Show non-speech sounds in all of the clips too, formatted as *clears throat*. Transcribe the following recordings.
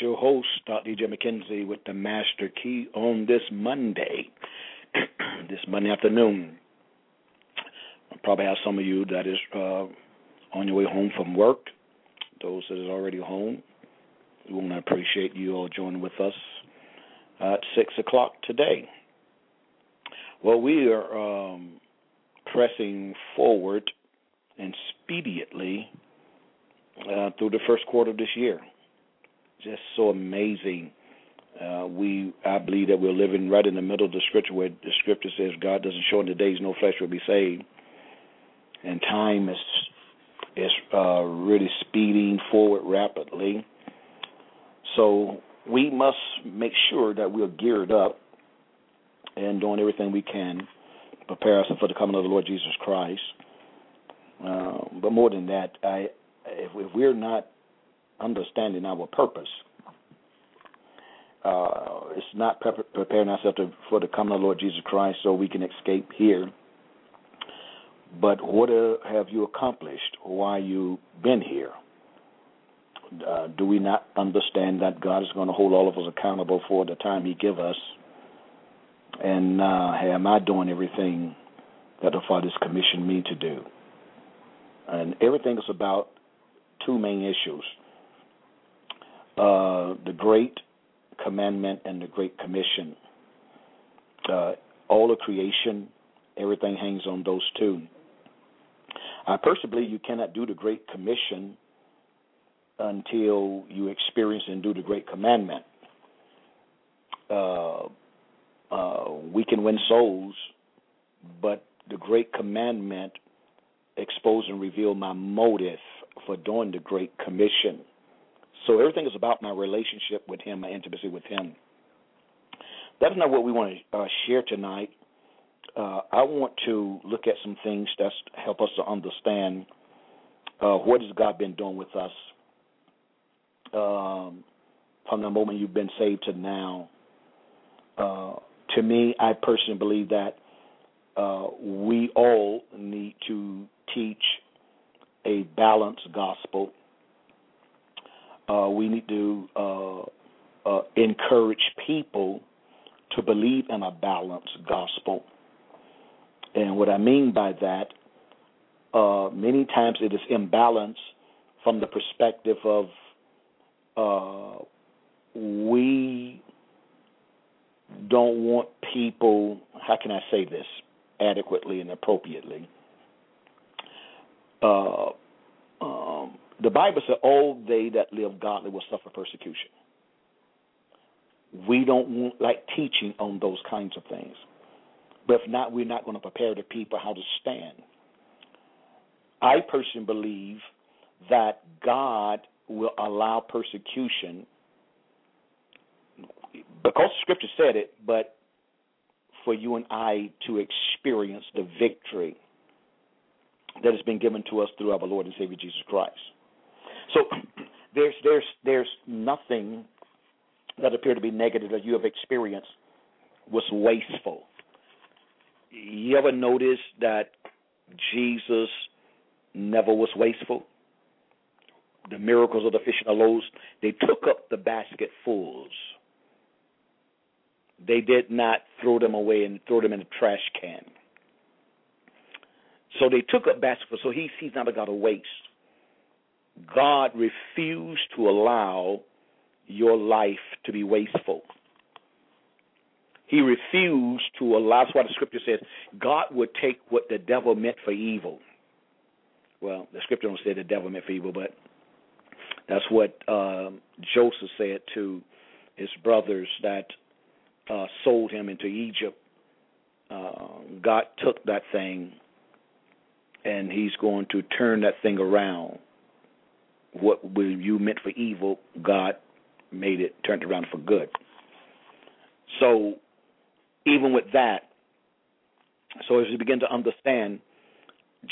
Your host, Dr. McKenzie, with the Master Key on this Monday, *clears throat* this Monday afternoon. I probably have some of you that is uh, on your way home from work. Those that is already home, we want to appreciate you all joining with us at six o'clock today. Well, we are um, pressing forward and speedily uh, through the first quarter of this year just so amazing. Uh, we, I believe that we're living right in the middle of the scripture where the scripture says God doesn't show in the days no flesh will be saved, and time is is uh, really speeding forward rapidly. So we must make sure that we're geared up and doing everything we can to prepare us for the coming of the Lord Jesus Christ. Uh, but more than that, I, if, if we're not understanding our purpose. Uh, it's not pre- preparing ourselves to, for the coming of the Lord Jesus Christ so we can escape here. But what uh, have you accomplished? Why you been here? Uh, do we not understand that God is going to hold all of us accountable for the time He give us? And uh, am I doing everything that the Father has commissioned me to do? And everything is about two main issues uh, the Great Commandment and the Great Commission. Uh, all of creation, everything hangs on those two. I personally believe you cannot do the Great Commission until you experience and do the Great Commandment. Uh, uh, we can win souls, but the Great Commandment expose and reveal my motive for doing the Great Commission. So everything is about my relationship with Him, my intimacy with Him. That's not what we want to uh, share tonight. Uh, I want to look at some things that help us to understand uh, what has God been doing with us um, from the moment you've been saved to now. Uh, to me, I personally believe that uh, we all need to teach a balanced gospel uh, we need to uh, uh, encourage people to believe in a balanced gospel. And what I mean by that, uh, many times it is imbalance from the perspective of uh, we don't want people, how can I say this adequately and appropriately? Uh, um, the Bible says, all they that live godly will suffer persecution. We don't like teaching on those kinds of things. But if not, we're not going to prepare the people how to stand. I personally believe that God will allow persecution because the Scripture said it, but for you and I to experience the victory that has been given to us through our Lord and Savior Jesus Christ. So *clears throat* there's there's there's nothing that appear to be negative that you have experienced was wasteful. You ever notice that Jesus never was wasteful? The miracles of the fish and the loaves, they took up the basketfuls. They did not throw them away and throw them in a trash can. So they took up basketfuls. So he, he's not a God of waste. God refused to allow your life to be wasteful. He refused to allow. That's why the scripture says God would take what the devil meant for evil. Well, the scripture don't say the devil meant for evil, but that's what uh, Joseph said to his brothers that uh, sold him into Egypt. Uh, God took that thing, and He's going to turn that thing around what you meant for evil, God made it, turned around for good. So, even with that, so as we begin to understand,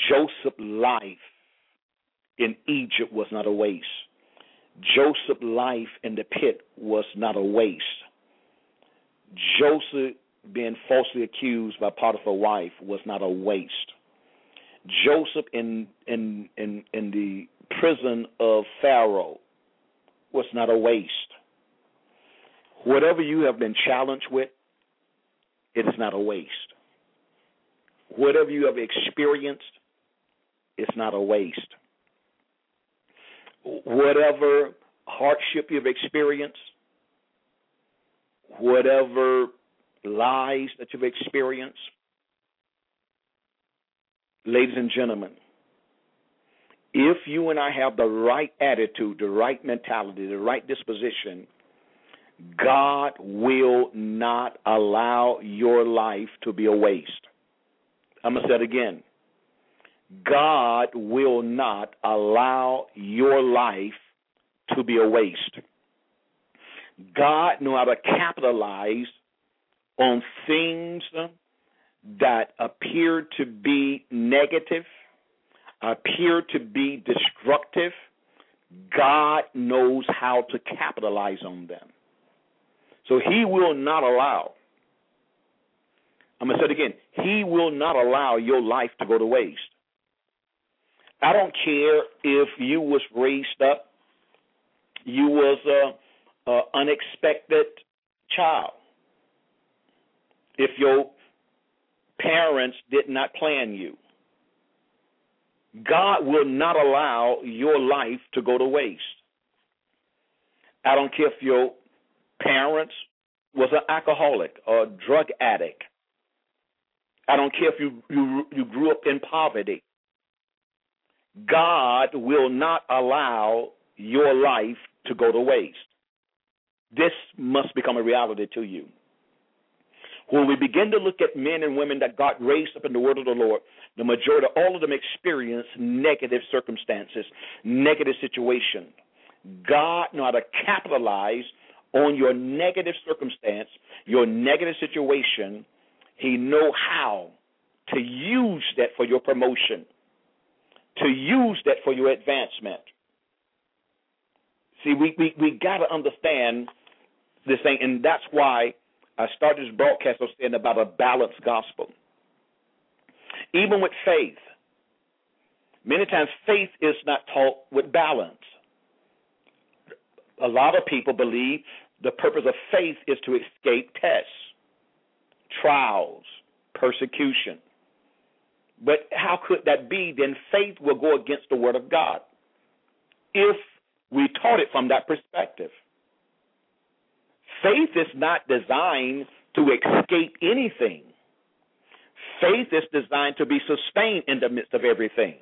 Joseph's life in Egypt was not a waste. Joseph's life in the pit was not a waste. Joseph being falsely accused by Potiphar's wife was not a waste. Joseph in in in in the prison of Pharaoh was not a waste. Whatever you have been challenged with, it is not a waste. Whatever you have experienced, it's not a waste. Whatever hardship you've experienced, whatever lies that you've experienced, ladies and gentlemen, if you and I have the right attitude, the right mentality, the right disposition, God will not allow your life to be a waste. I'm going to say it again. God will not allow your life to be a waste. God knows how to capitalize on things that appear to be negative, appear to be destructive. God knows how to capitalize on them. So he will not allow, I'm going to say it again, he will not allow your life to go to waste. I don't care if you was raised up, you was a, a unexpected child. If your parents did not plan you, God will not allow your life to go to waste. I don't care if your parents was an alcoholic or a drug addict. I don't care if you, you you grew up in poverty. God will not allow your life to go to waste. This must become a reality to you. When we begin to look at men and women that God raised up in the word of the Lord, the majority, all of them experience negative circumstances, negative situation. God know how to capitalize on your negative circumstance, your negative situation. He know how to use that for your promotion to use that for your advancement. See, we, we, we got to understand this thing, and that's why I started this broadcast of saying about a balanced gospel. Even with faith, many times faith is not taught with balance. A lot of people believe the purpose of faith is to escape tests, trials, persecution. But how could that be? Then faith will go against the word of God if we taught it from that perspective. Faith is not designed to escape anything. Faith is designed to be sustained in the midst of everything.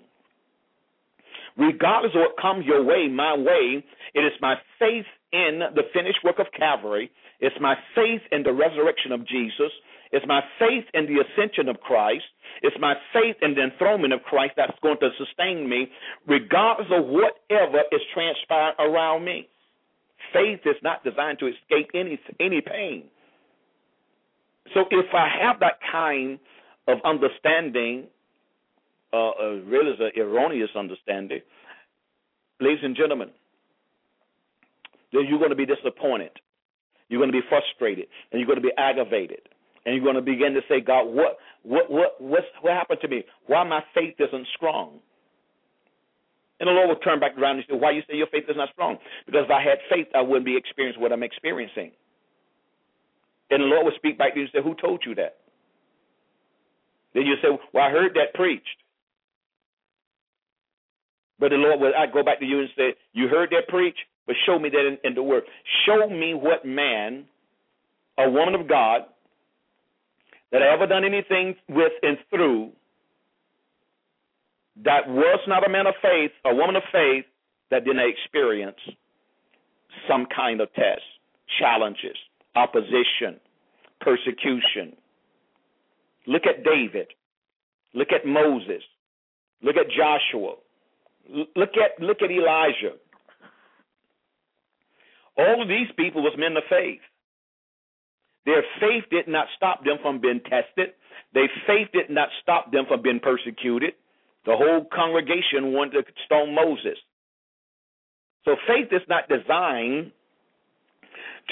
Regardless of what comes your way, my way, it is my faith in the finished work of Calvary. It's my faith in the resurrection of Jesus. It's my faith in the ascension of Christ. It's my faith in the enthronement of Christ that's going to sustain me, regardless of whatever is transpiring around me. Faith is not designed to escape any any pain. So if I have that kind of understanding, uh, uh, really is an erroneous understanding, ladies and gentlemen, then you're going to be disappointed. You're going to be frustrated, and you're going to be aggravated and you're going to begin to say, God, what what what what's, what happened to me? Why my faith isn't strong? And the Lord will turn back around and say, Why you say your faith is not strong? Because if I had faith, I wouldn't be experiencing what I'm experiencing. And the Lord will speak back to you and say, Who told you that? Then you say, Well, I heard that preached. But the Lord will I go back to you and say, You heard that preach, but show me that in, in the word. Show me what man, a woman of God, that I ever done anything with and through that was not a man of faith, a woman of faith, that didn't experience some kind of test, challenges, opposition, persecution. Look at David. Look at Moses. Look at Joshua. Look at look at Elijah. All of these people was men of faith. Their faith did not stop them from being tested. Their faith did not stop them from being persecuted. The whole congregation wanted to stone Moses. So faith is not designed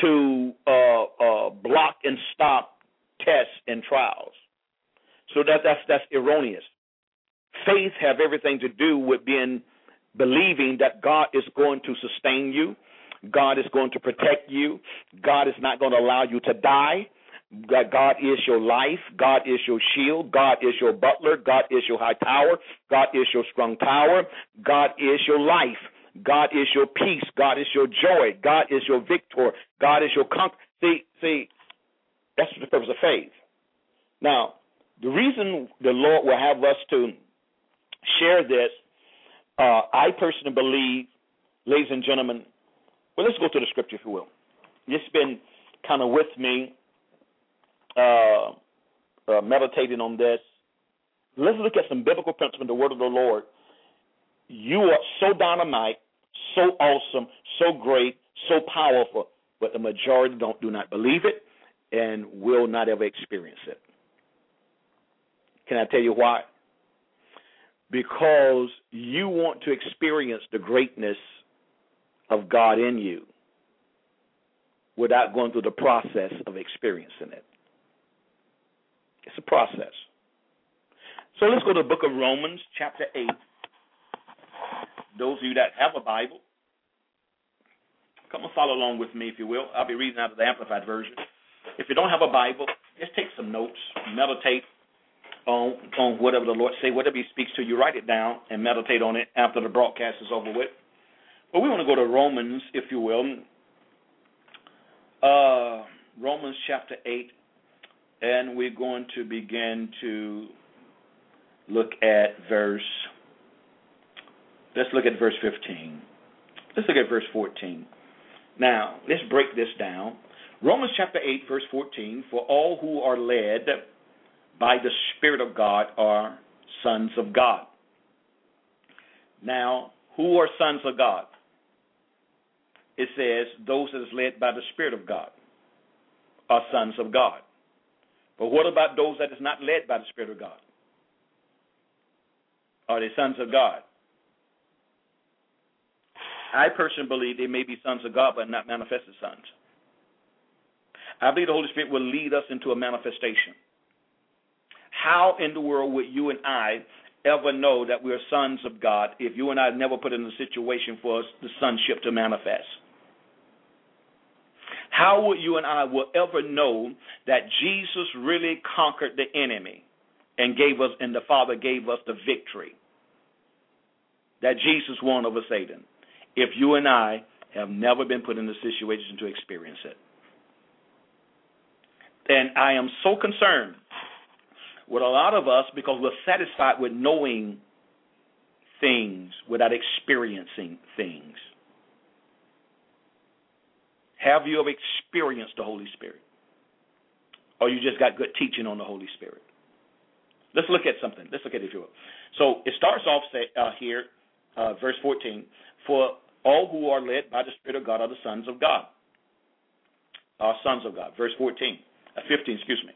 to uh, uh, block and stop tests and trials. So that, that's that's erroneous. Faith have everything to do with being believing that God is going to sustain you, God is going to protect you, God is not going to allow you to die. That God is your life, God is your shield, God is your butler, God is your high tower, God is your strong tower, God is your life. God is your peace. God is your joy. God is your victor. God is your conquer. See, see, that's the purpose of faith. Now, the reason the Lord will have us to share this, uh, I personally believe, ladies and gentlemen, well, let's go to the scripture, if you will. It's been kind of with me, uh, uh, meditating on this. Let's look at some biblical principles in the word of the Lord. You are so dynamite, so awesome, so great, so powerful, but the majority don't do not believe it and will not ever experience it. Can I tell you why? Because you want to experience the greatness of God in you without going through the process of experiencing it. It's a process. So let's go to the book of Romans, chapter 8. Those of you that have a Bible, come and follow along with me, if you will. I'll be reading out of the Amplified Version. If you don't have a Bible, just take some notes, meditate on on whatever the Lord say, whatever He speaks to you, write it down and meditate on it after the broadcast is over with. But we want to go to Romans, if you will. Uh, Romans chapter eight, and we're going to begin to look at verse. Let's look at verse 15. Let's look at verse 14. Now, let's break this down. Romans chapter 8, verse 14 For all who are led by the Spirit of God are sons of God. Now, who are sons of God? It says those that is led by the Spirit of God are sons of God. But what about those that is not led by the Spirit of God? Are they sons of God? I personally believe they may be sons of God, but not manifested sons. I believe the Holy Spirit will lead us into a manifestation. How in the world would you and I ever know that we're sons of God if you and I never put in a situation for us the sonship to manifest? How would you and I will ever know that Jesus really conquered the enemy and gave us and the Father gave us the victory? That Jesus won over Satan. If you and I have never been put in a situation to experience it. And I am so concerned with a lot of us because we're satisfied with knowing things without experiencing things. Have you experienced the Holy Spirit? Or you just got good teaching on the Holy Spirit? Let's look at something. Let's look at it, if you will. So it starts off say, uh, here, uh, verse 14. For all who are led by the Spirit of God are the sons of God. Are sons of God. Verse 14. 15, excuse me.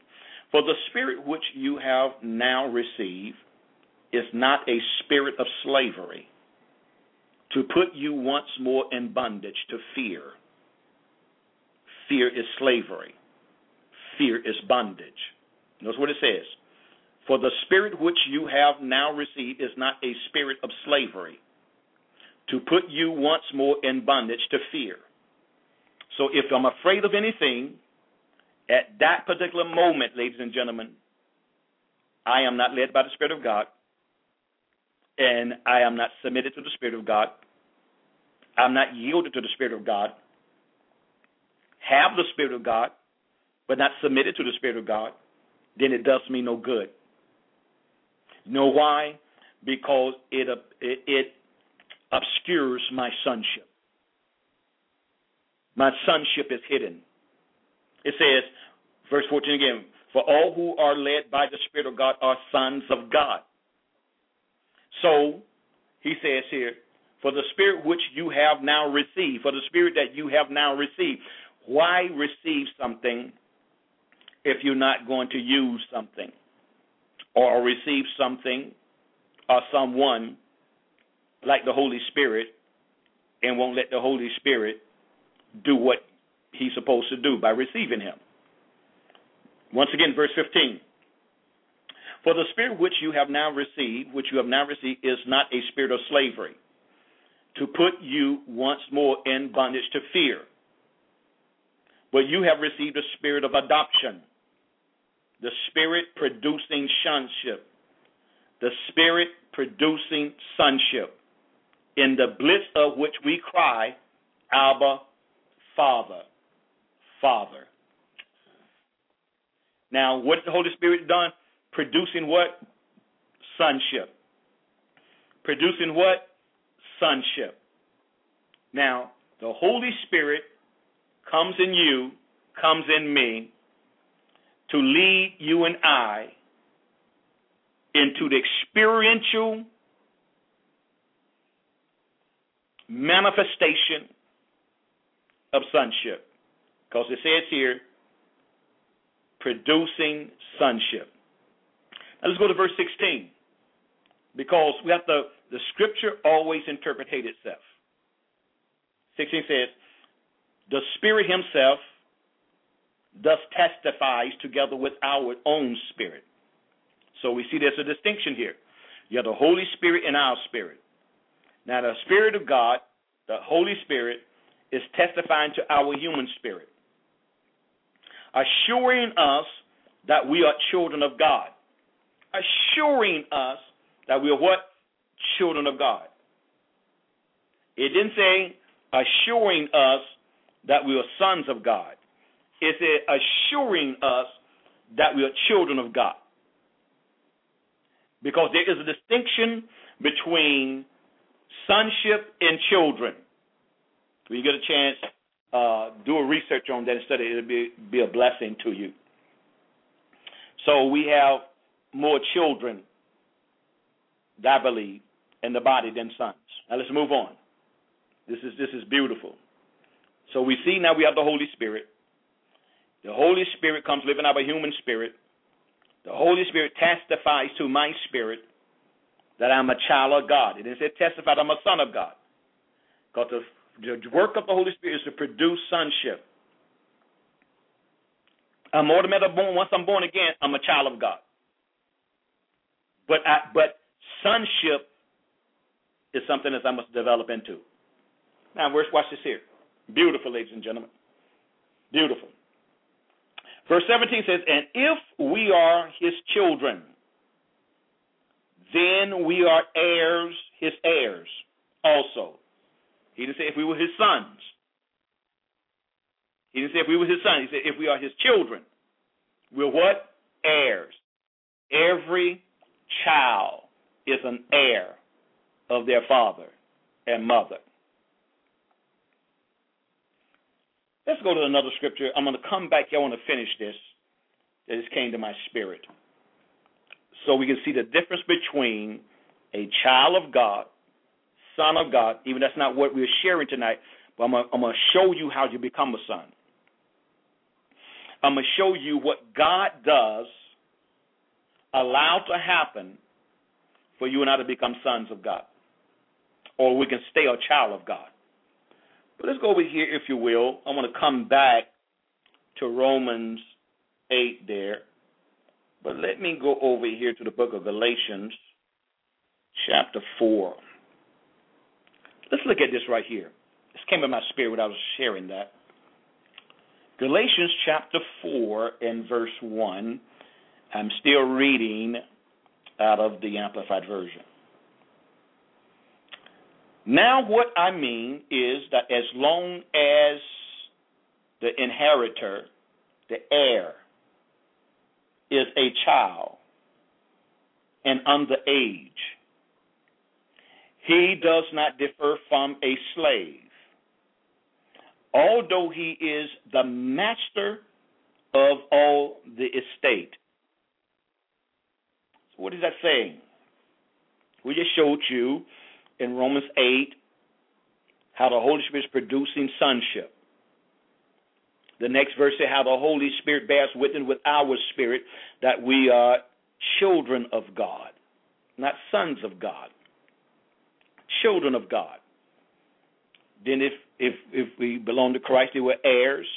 For the spirit which you have now received is not a spirit of slavery to put you once more in bondage to fear. Fear is slavery. Fear is bondage. Notice what it says. For the spirit which you have now received is not a spirit of slavery to put you once more in bondage to fear. So if I'm afraid of anything, at that particular moment, ladies and gentlemen, I am not led by the Spirit of God, and I am not submitted to the Spirit of God. I'm not yielded to the Spirit of God. Have the Spirit of God, but not submitted to the Spirit of God, then it does me no good. You know why? Because it uh, it, it obscures my sonship. My sonship is hidden. It says, verse 14 again, for all who are led by the Spirit of God are sons of God. So, he says here, For the Spirit which you have now received, for the Spirit that you have now received. Why receive something if you're not going to use something or receive something or someone like the Holy Spirit and won't let the Holy Spirit do what he's supposed to do by receiving him. Once again, verse 15. For the spirit which you have now received, which you have now received, is not a spirit of slavery, to put you once more in bondage to fear. But you have received a spirit of adoption, the spirit producing sonship, the spirit producing sonship, in the bliss of which we cry, Abba, Father, Father. Now, what the Holy Spirit done? Producing what? Sonship. Producing what? Sonship. Now, the Holy Spirit comes in you, comes in me, to lead you and I into the experiential manifestation of sonship. Because it says here, producing sonship. Now let's go to verse 16. Because we have to, the scripture always interprets itself. 16 says, The Spirit Himself thus testifies together with our own spirit. So we see there's a distinction here. You have the Holy Spirit and our spirit. Now, the Spirit of God, the Holy Spirit, is testifying to our human spirit, assuring us that we are children of God. Assuring us that we are what? Children of God. It didn't say assuring us that we are sons of God. Is it assuring us that we are children of God. Because there is a distinction between sonship and children. When you get a chance, uh, do a research on that and study. It'll be be a blessing to you. So we have more children, I believe, in the body than sons. Now let's move on. This is this is beautiful. So we see now we have the Holy Spirit. The Holy Spirit comes living out of a human spirit. The Holy Spirit testifies to my spirit that I'm a child of God. It didn't say testify that I'm a son of God. Because the, the work of the Holy Spirit is to produce sonship. I'm automatically born. Once I'm born again, I'm a child of God. But I, but sonship is something that I must develop into. Now, watch this here. Beautiful, ladies and gentlemen. Beautiful. Verse 17 says, And if we are his children, then we are heirs, his heirs also. He didn't say if we were his sons. He didn't say if we were his sons. He said if we are his children. We're what? Heirs. Every child is an heir of their father and mother. Let's go to another scripture. I'm going to come back. I want to finish this. Just came to my spirit so we can see the difference between a child of God, son of God, even that's not what we're sharing tonight, but I'm going to show you how you become a son. I'm going to show you what God does allow to happen for you and I to become sons of God. Or we can stay a child of God. But let's go over here, if you will. I want to come back to Romans 8 there. But let me go over here to the book of Galatians, chapter 4. Let's look at this right here. This came in my spirit when I was sharing that. Galatians chapter 4 and verse 1. I'm still reading out of the Amplified Version. Now, what I mean is that as long as the inheritor, the heir, is a child and under age. He does not differ from a slave, although he is the master of all the estate. So what is that saying? We just showed you in Romans 8 how the Holy Spirit is producing sonship. The next verse says how the Holy Spirit bears witness with our spirit that we are children of God, not sons of God, children of God. Then, if if if we belong to Christ, then we're heirs.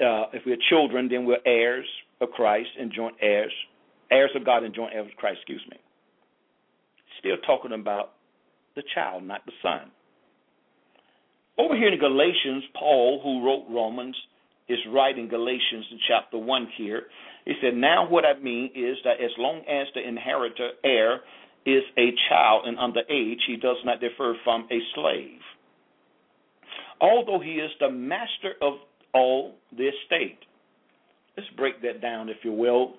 Uh, if we're children, then we're heirs of Christ and joint heirs, heirs of God and joint heirs of Christ. Excuse me. Still talking about the child, not the son. Over here in Galatians, Paul, who wrote Romans, is writing Galatians in chapter 1 here. He said, Now what I mean is that as long as the inheritor, heir, is a child and under age, he does not differ from a slave. Although he is the master of all the estate. Let's break that down, if you will.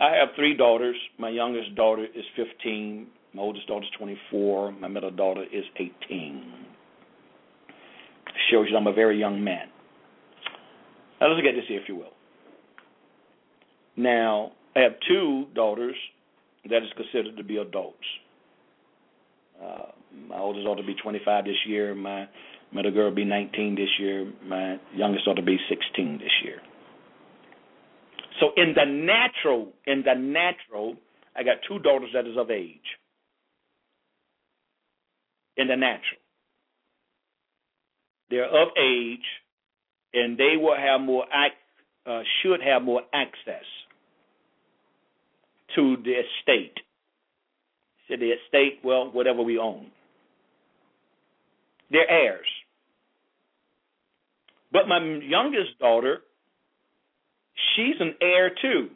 I have three daughters. My youngest daughter is 15. My oldest daughter is 24. My middle daughter is 18. Shows you I'm a very young man. Now let's get this here, if you will. Now, I have two daughters that is considered to be adults. Uh, my oldest daughter will be 25 this year. My middle girl will be 19 this year. My youngest daughter will be 16 this year. So in the natural, in the natural, I got two daughters that is of age. In the natural, they're of age, and they will have more uh, should have more access to the estate. So the estate, well, whatever we own. They're heirs. But my youngest daughter, she's an heir too.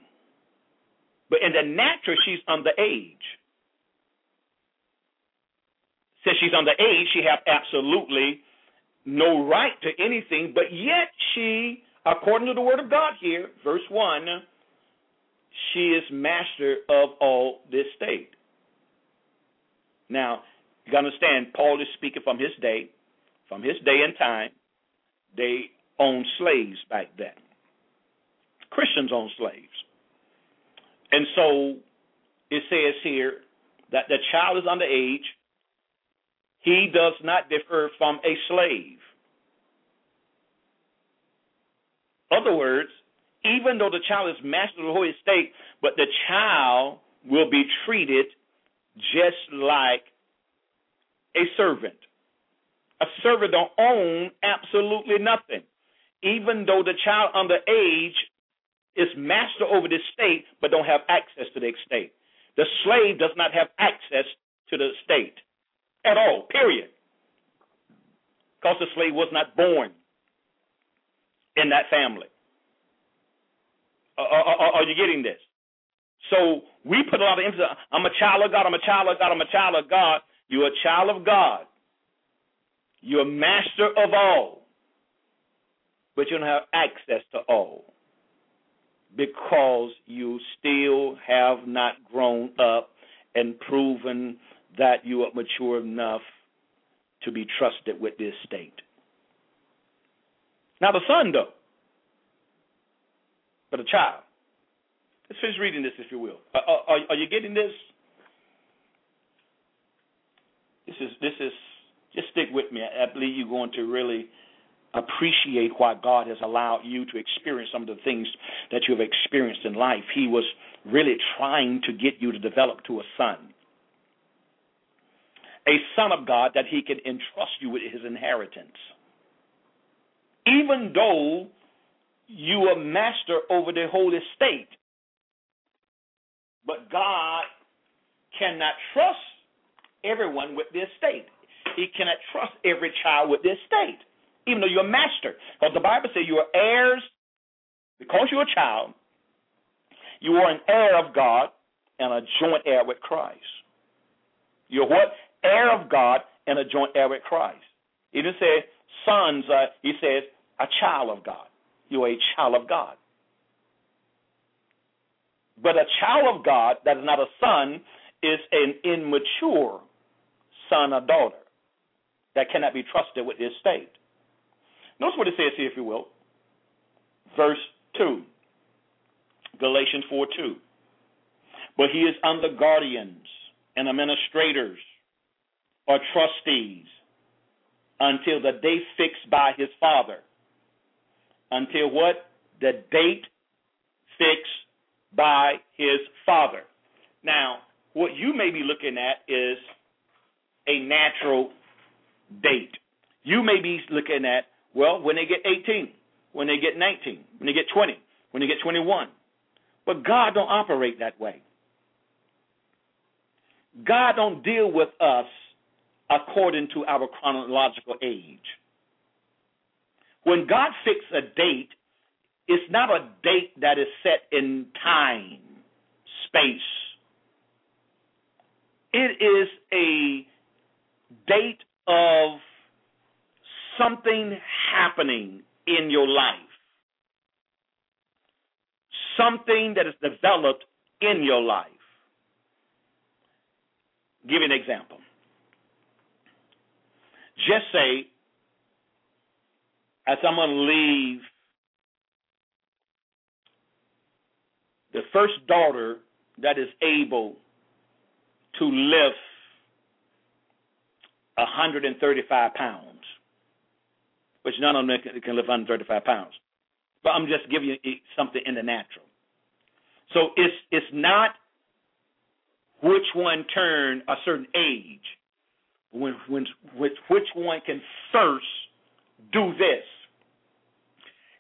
But in the natural, she's underage. Since she's underage, she have absolutely no right to anything, but yet she, according to the word of God here, verse 1, she is master of all this state. Now, you got to understand, Paul is speaking from his day, from his day and time. They owned slaves back then. Christians owned slaves. And so it says here that the child is underage. He does not differ from a slave. Other words, even though the child is master of the whole estate, but the child will be treated just like a servant. A servant don't own absolutely nothing. Even though the child under age is master over the state but don't have access to the state. The slave does not have access to the state at all, period. Because the slave was not born in that family. Are, are, are, you getting this? So we put a lot of emphasis. I'm a child of God. I'm a child of God. I'm a child of God. You're a child of God. You're master of all, but you don't have access to all because you still have not grown up and proven that you are mature enough to be trusted with this state. Now, the son, though, but a child. Let's finish reading this, if you will. Are, are, are you getting this? This is this is just stick with me. I believe you're going to really appreciate why God has allowed you to experience some of the things that you have experienced in life. He was really trying to get you to develop to a son. A son of God that he can entrust you with his inheritance. Even though you are master over the whole estate. But God cannot trust everyone with the estate. He cannot trust every child with the estate, even though you're a master. Because the Bible says you are heirs because you're a child. You are an heir of God and a joint heir with Christ. You're what? Heir of God and a joint heir with Christ. He didn't say sons, uh, he says a child of God. You're a child of God. But a child of God that is not a son is an immature son or daughter that cannot be trusted with this state. Notice what it says here, if you will. Verse 2. Galatians 4 2. But he is under guardians and administrators or trustees until the day fixed by his father. Until what? The date fixed by his father. Now, what you may be looking at is a natural date. You may be looking at, well, when they get 18, when they get 19, when they get 20, when they get 21. But God don't operate that way. God don't deal with us according to our chronological age. When God fixes a date, it's not a date that is set in time, space. It is a date of something happening in your life, something that is developed in your life. Give you an example. Just say, as I'm going to leave the first daughter that is able to lift 135 pounds, which none of them can, can lift 135 pounds. But I'm just giving you something in the natural. So it's it's not which one turn a certain age, when when which which one can first do this.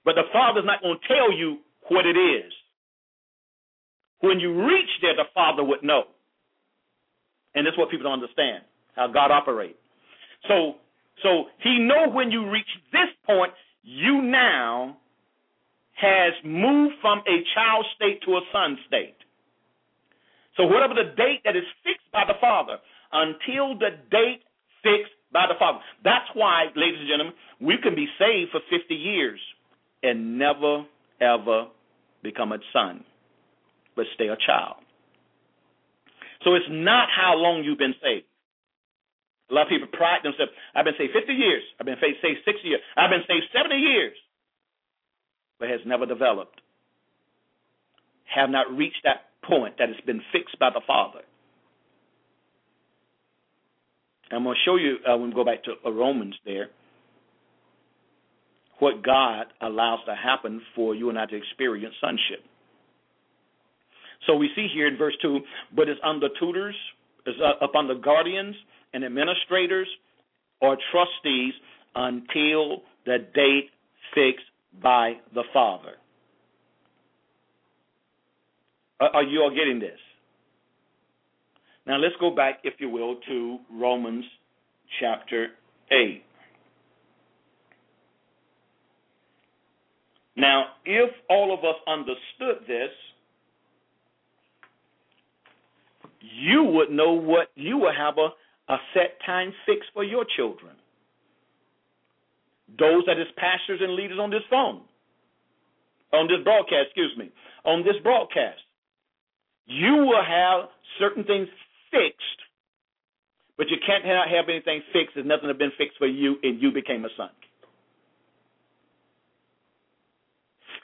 But the Father's not going to tell you what it is. When you reach there, the Father would know. And that's what people don't understand, how God operates. So so he know when you reach this point, you now has moved from a child state to a son state. So whatever the date that is fixed by the Father, until the date fixed by the Father. That's why, ladies and gentlemen, we can be saved for 50 years and never, ever become a son, but stay a child. So it's not how long you've been saved. A lot of people pride themselves. I've been saved 50 years. I've been saved 60 years. I've been saved 70 years. But has never developed. Have not reached that point that has been fixed by the Father. I'm going to show you uh, when we go back to uh, Romans there what God allows to happen for you and I to experience sonship. So we see here in verse 2, but it's under tutors, is uh, upon the guardians and administrators or trustees until the date fixed by the Father. Are you all getting this? Now let's go back, if you will, to Romans chapter 8. Now, if all of us understood this, you would know what you would have a, a set time fixed for your children. Those that is pastors and leaders on this phone, on this broadcast, excuse me, on this broadcast, you will have certain things fixed, but you can't have anything fixed if nothing has been fixed for you and you became a son.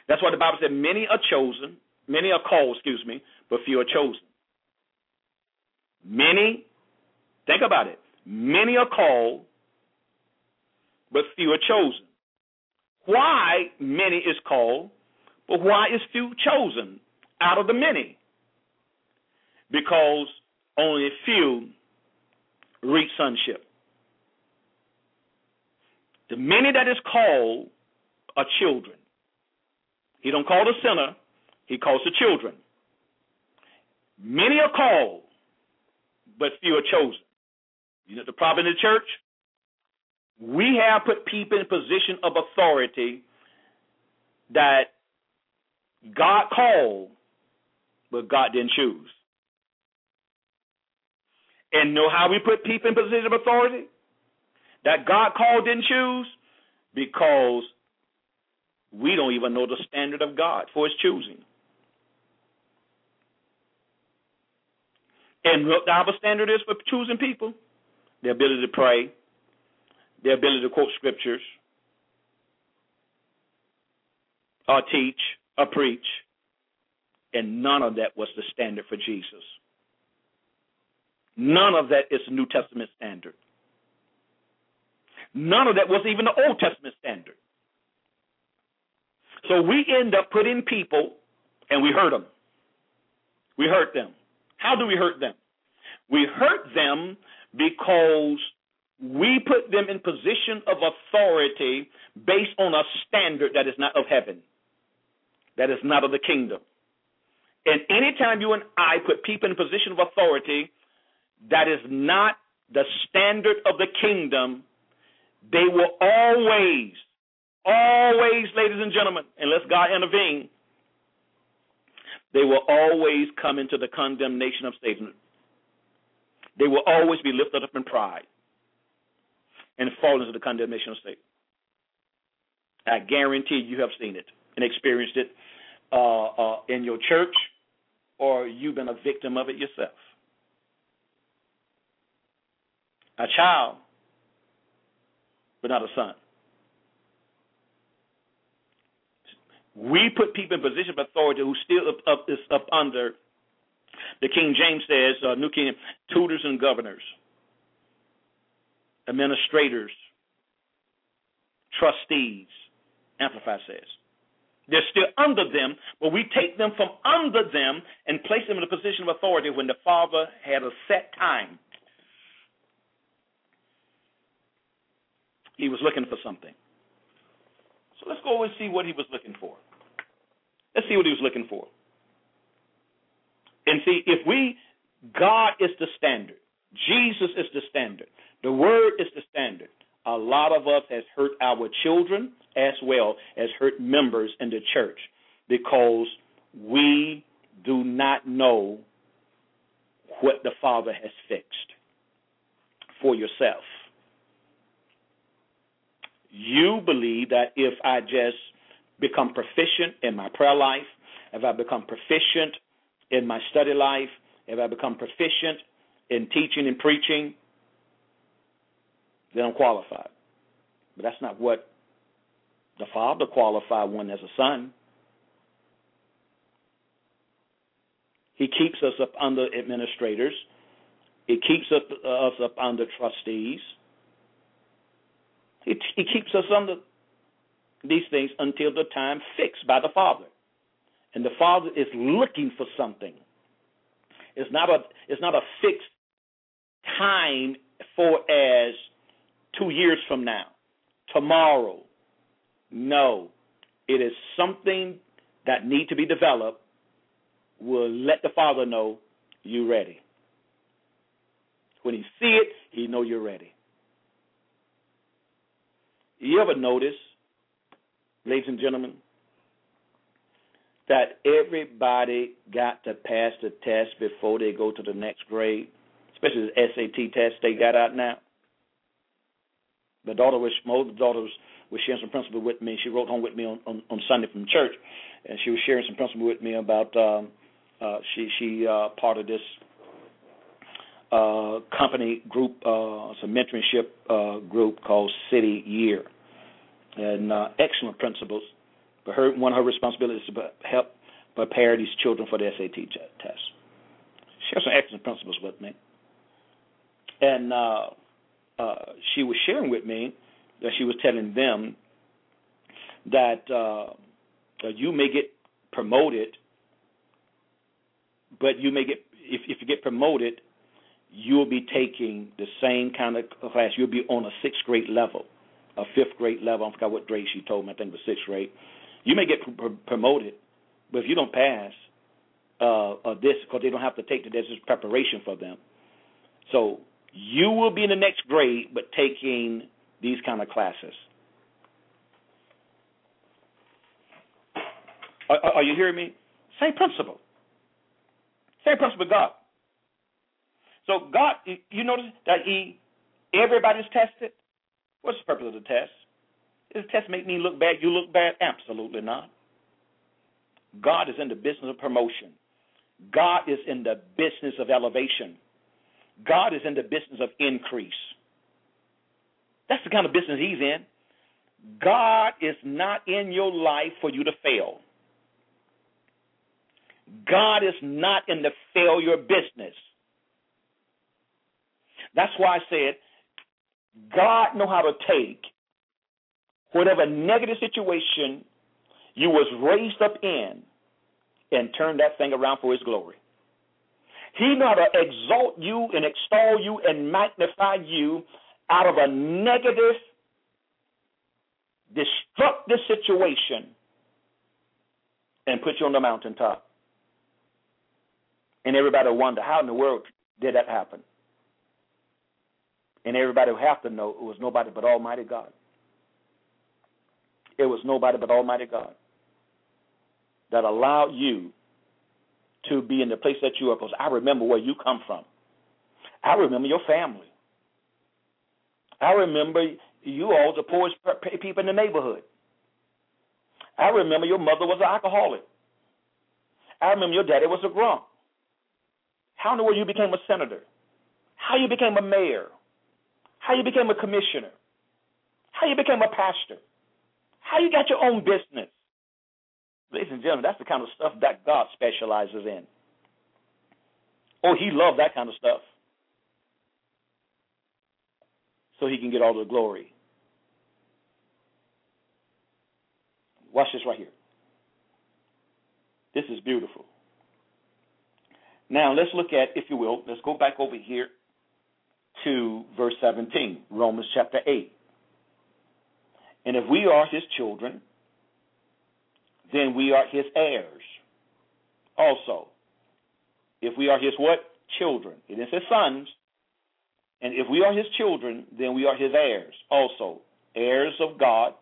That's why the Bible said many are chosen, many are called, excuse me, but few are chosen. Many, think about it, many are called, but few are chosen. Why many is called, but why is few chosen out of the many? Because only a few reach sonship. The many that is called are children. He don't call the sinner, he calls the children. Many are called, but few are chosen. You know the problem in the church? We have put people in position of authority that God called, but God didn't choose. And know how we put people in position of authority? That God called didn't choose? Because we don't even know the standard of God for his choosing. And what our standard is for choosing people? Their ability to pray, their ability to quote scriptures, or teach, or preach. And none of that was the standard for Jesus. None of that is the New Testament standard. None of that was even the Old Testament standard. So we end up putting people, and we hurt them. We hurt them. How do we hurt them? We hurt them because we put them in position of authority based on a standard that is not of heaven, that is not of the kingdom. And anytime you and I put people in position of authority that is not the standard of the kingdom, they will always, always, ladies and gentlemen, unless God intervene, they will always come into the condemnation of Satan. They will always be lifted up in pride and fall into the condemnation of Satan. I guarantee you have seen it and experienced it uh, uh, in your church, or you've been a victim of it yourself. A child, but not a son. We put people in position of authority who still up, up, is up under the King James says, uh, New King, tutors and governors, administrators, trustees, Amplify says. They're still under them, but we take them from under them and place them in a position of authority when the Father had a set time. He was looking for something. So let's go and see what he was looking for. Let's see what he was looking for. And see, if we, God is the standard, Jesus is the standard, the Word is the standard. A lot of us has hurt our children as well as hurt members in the church because we do not know what the Father has fixed for yourself. You believe that if I just become proficient in my prayer life, if I become proficient in my study life, if I become proficient in teaching and preaching, then I'm qualified. But that's not what the Father qualified one as a son. He keeps us up under administrators. He keeps us, us up under trustees. He, he keeps us under these things until the time fixed by the Father. And the Father is looking for something. It's not a it's not a fixed time for as two years from now, tomorrow. No. It is something that need to be developed. Will let the Father know you're ready. When he see it, he know you're ready. You ever notice, ladies and gentlemen, that everybody got to pass the test before they go to the next grade, especially the SAT test they got out now. The daughter was, my older daughter was, was sharing some principle with me. She wrote home with me on, on, on Sunday from church, and she was sharing some principle with me about um, uh, she she uh, part of this uh, company group, uh, it's mentorship uh, group called City Year, and uh, excellent principles. But her one of her responsibilities is to help prepare these children for the SAT test. She has some excellent principles with me, and uh, uh, she was sharing with me that she was telling them that uh, you may get promoted, but you may get if if you get promoted, you'll be taking the same kind of class. You'll be on a sixth grade level, a fifth grade level. I forgot what grade she told me. I think it was sixth grade. You may get pr- promoted, but if you don't pass uh, uh, this, because they don't have to take the this is preparation for them. So you will be in the next grade, but taking these kind of classes. Are, are you hearing me? Same principle. Same principle, God. So God, you notice that He, everybody's tested. What's the purpose of the test? Does the test make me look bad? You look bad? Absolutely not. God is in the business of promotion. God is in the business of elevation. God is in the business of increase. That's the kind of business He's in. God is not in your life for you to fail. God is not in the failure business. That's why I said God know how to take whatever negative situation you was raised up in and turn that thing around for his glory. He know to exalt you and extol you and magnify you out of a negative, destructive situation and put you on the mountaintop. And everybody wonder, how in the world did that happen? And everybody will have to know it was nobody but Almighty God. It was nobody but Almighty God that allowed you to be in the place that you are. Because I remember where you come from. I remember your family. I remember you all the poorest people in the neighborhood. I remember your mother was an alcoholic. I remember your daddy was a grump. How in the world you became a senator? How you became a mayor? How you became a commissioner? How you became a pastor? How you got your own business? Ladies and gentlemen, that's the kind of stuff that God specializes in. Oh, he loved that kind of stuff. So he can get all the glory. Watch this right here. This is beautiful. Now, let's look at, if you will, let's go back over here to verse 17, Romans chapter 8. And if we are his children, then we are his heirs. Also, if we are his what? Children. It is his sons. And if we are his children, then we are his heirs. Also, heirs of God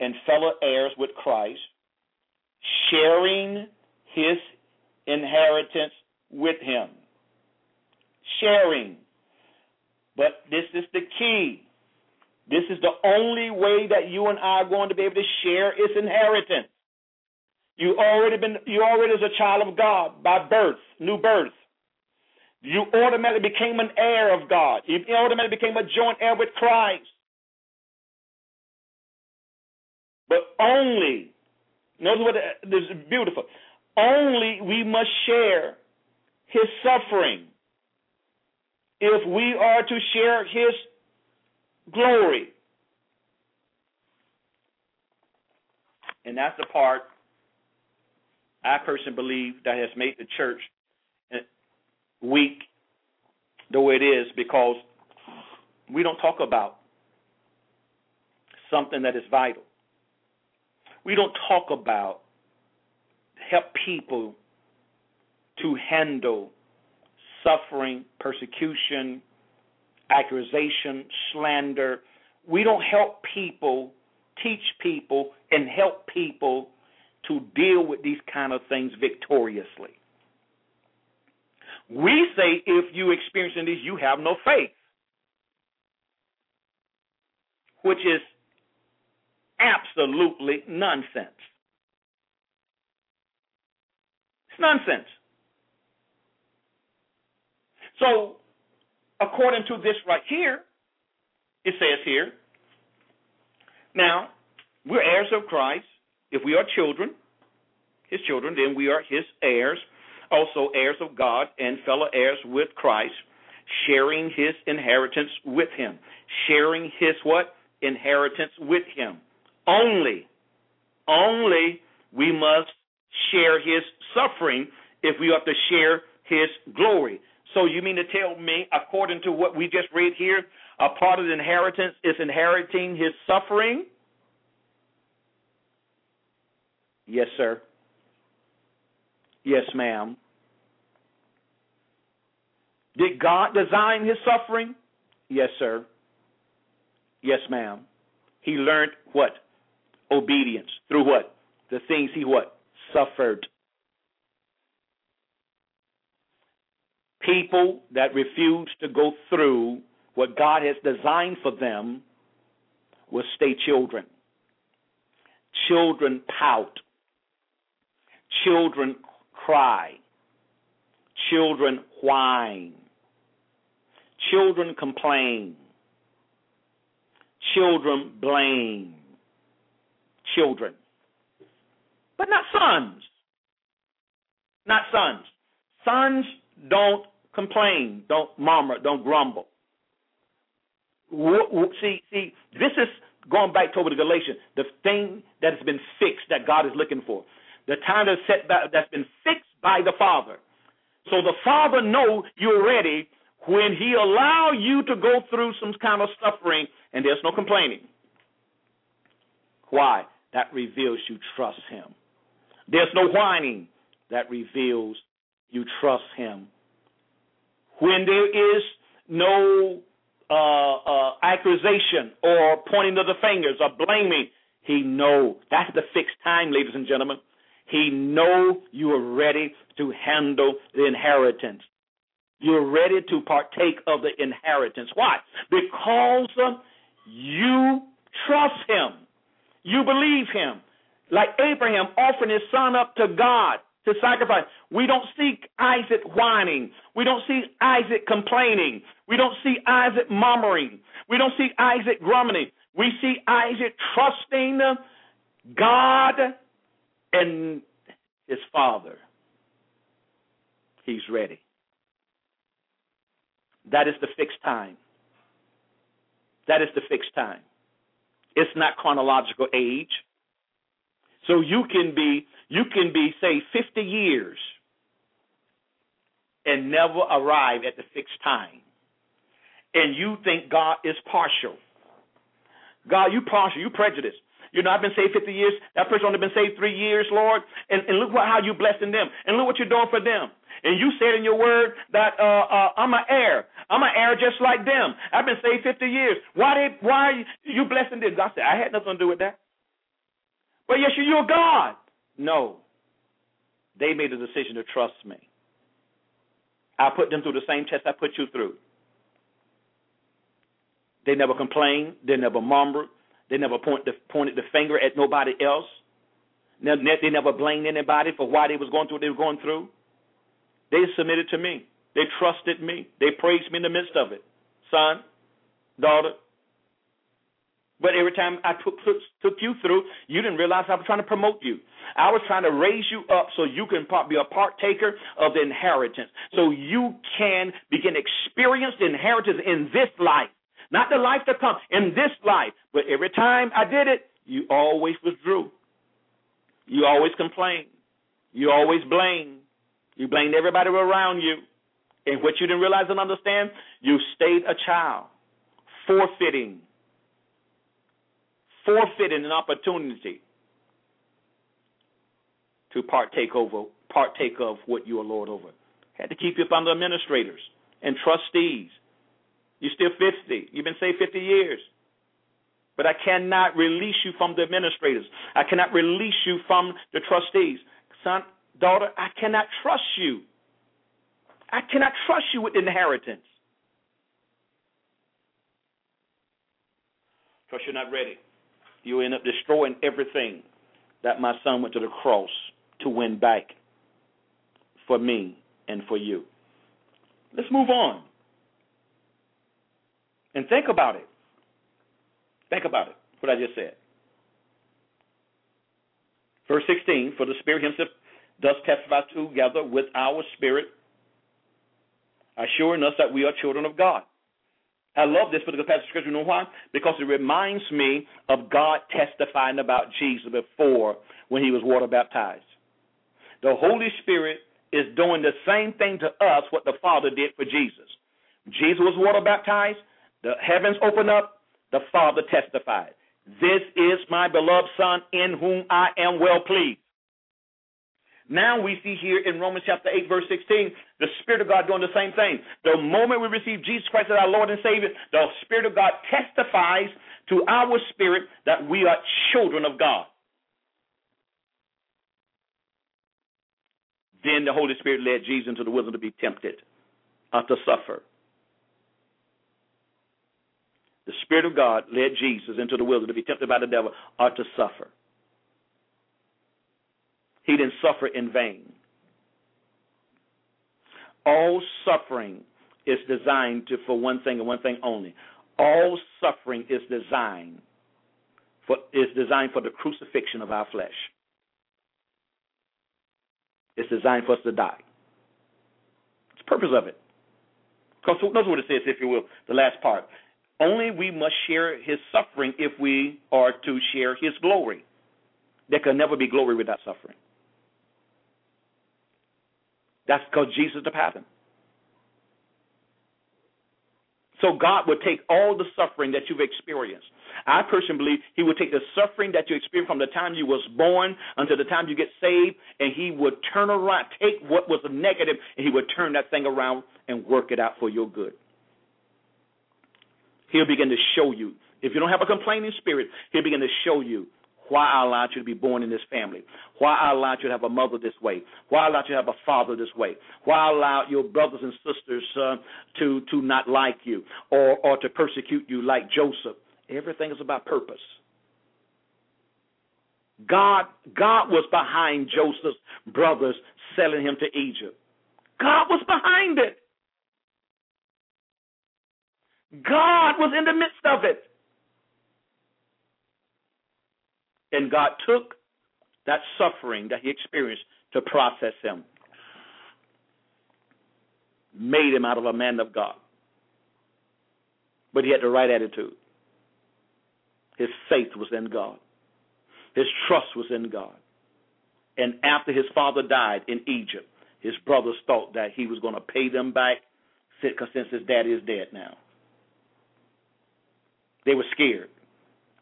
and fellow heirs with Christ, sharing his inheritance with him. Sharing. But this is the key. This is the only way that you and I are going to be able to share his inheritance. You already been you already as a child of God by birth, new birth. You automatically became an heir of God. You automatically became a joint heir with Christ. But only, notice what this is beautiful. Only we must share his suffering if we are to share his glory. And that's the part I personally believe that has made the church weak the way it is because we don't talk about something that is vital. We don't talk about help people to handle suffering, persecution, accusation, slander. We don't help people, teach people, and help people to deal with these kind of things victoriously. We say if you experiencing these, you have no faith, which is absolutely nonsense. It's nonsense. So, according to this right here, it says here, now, we're heirs of Christ. If we are children, his children, then we are his heirs, also heirs of God and fellow heirs with Christ, sharing his inheritance with him. Sharing his what? Inheritance with him. Only, only we must share his suffering if we are to share his glory. So you mean to tell me, according to what we just read here, a part of the inheritance is inheriting his suffering? Yes, sir. Yes, ma'am. Did God design his suffering? Yes, sir. Yes, ma'am. He learned what? Obedience. Through what? The things he what? Suffered. People that refuse to go through what God has designed for them will stay children. Children pout. Children cry. Children whine. Children complain. Children blame. Children. But not sons. Not sons. Sons don't complain, don't murmur, don't grumble. See, see, this is going back to over the Galatians. The thing that has been fixed that God is looking for, the time that's set back, that's been fixed by the Father. So the Father know you're ready when He allow you to go through some kind of suffering, and there's no complaining. Why? That reveals you trust Him. There's no whining. That reveals you trust Him. When there is no uh, uh, accusation or pointing to the fingers or blaming, He know that's the fixed time, ladies and gentlemen. He know you are ready to handle the inheritance. You're ready to partake of the inheritance. Why? Because you trust him. You believe him. Like Abraham offering his son up to God to sacrifice. We don't see Isaac whining. We don't see Isaac complaining. We don't see Isaac murmuring. We don't see Isaac grumbling. We see Isaac trusting God and his father. He's ready. That is the fixed time. That is the fixed time. It's not chronological age. So you can be you can be say 50 years and never arrive at the fixed time. And you think God is partial. God, you partial, you prejudiced. You know, I've been saved 50 years. That person only been saved three years, Lord. And, and look what, how you blessing them. And look what you're doing for them. And you said in your word that uh, uh, I'm an heir. I'm an heir just like them. I've been saved 50 years. Why they, why are you blessing them? God said, I had nothing to do with that. But yes, you're God. No. They made a decision to trust me. I put them through the same test I put you through. They never complained. They never murmured. They never point the, pointed the finger at nobody else. They never blamed anybody for why they was going through what they were going through. They submitted to me. They trusted me. They praised me in the midst of it. Son, daughter. But every time I took, you through, you didn't realize I was trying to promote you. I was trying to raise you up so you can be a partaker of the inheritance. So you can begin experience the inheritance in this life. Not the life to come, in this life. But every time I did it, you always withdrew. You always complained. You always blamed. You blamed everybody around you. And what you didn't realize and understand, you stayed a child, forfeiting, forfeiting an opportunity to partake over, partake of what you are Lord over. Had to keep you up under administrators and trustees you're still 50. You've been saved 50 years. But I cannot release you from the administrators. I cannot release you from the trustees. Son, daughter, I cannot trust you. I cannot trust you with inheritance. Because you're not ready. You end up destroying everything that my son went to the cross to win back for me and for you. Let's move on. And think about it. Think about it, what I just said. Verse 16 For the Spirit Himself does testify together with our spirit, assuring us that we are children of God. I love this particular passage of scripture. You know why? Because it reminds me of God testifying about Jesus before when he was water baptized. The Holy Spirit is doing the same thing to us what the Father did for Jesus. Jesus was water baptized. The heavens opened up, the Father testified. This is my beloved Son in whom I am well pleased. Now we see here in Romans chapter 8, verse 16, the Spirit of God doing the same thing. The moment we receive Jesus Christ as our Lord and Savior, the Spirit of God testifies to our spirit that we are children of God. Then the Holy Spirit led Jesus into the wilderness to be tempted, uh, to suffer. The Spirit of God led Jesus into the wilderness to be tempted by the devil or to suffer. He didn't suffer in vain. All suffering is designed to, for one thing and one thing only. All suffering is designed for is designed for the crucifixion of our flesh. It's designed for us to die. It's the purpose of it. Because notice what it says, if you will, the last part Only we must share his suffering if we are to share his glory. There can never be glory without suffering. That's because Jesus the pattern. So God would take all the suffering that you've experienced. I personally believe He would take the suffering that you experienced from the time you was born until the time you get saved, and He would turn around, take what was negative, and He would turn that thing around and work it out for your good. He'll begin to show you. If you don't have a complaining spirit, He'll begin to show you why I allowed you to be born in this family, why I allowed you to have a mother this way, why I allowed you to have a father this way, why I allowed your brothers and sisters uh, to to not like you or or to persecute you like Joseph. Everything is about purpose. God God was behind Joseph's brothers selling him to Egypt. God was behind it. God was in the midst of it. And God took that suffering that he experienced to process him, made him out of a man of God. But he had the right attitude. His faith was in God, his trust was in God. And after his father died in Egypt, his brothers thought that he was going to pay them back since his daddy is dead now. They were scared.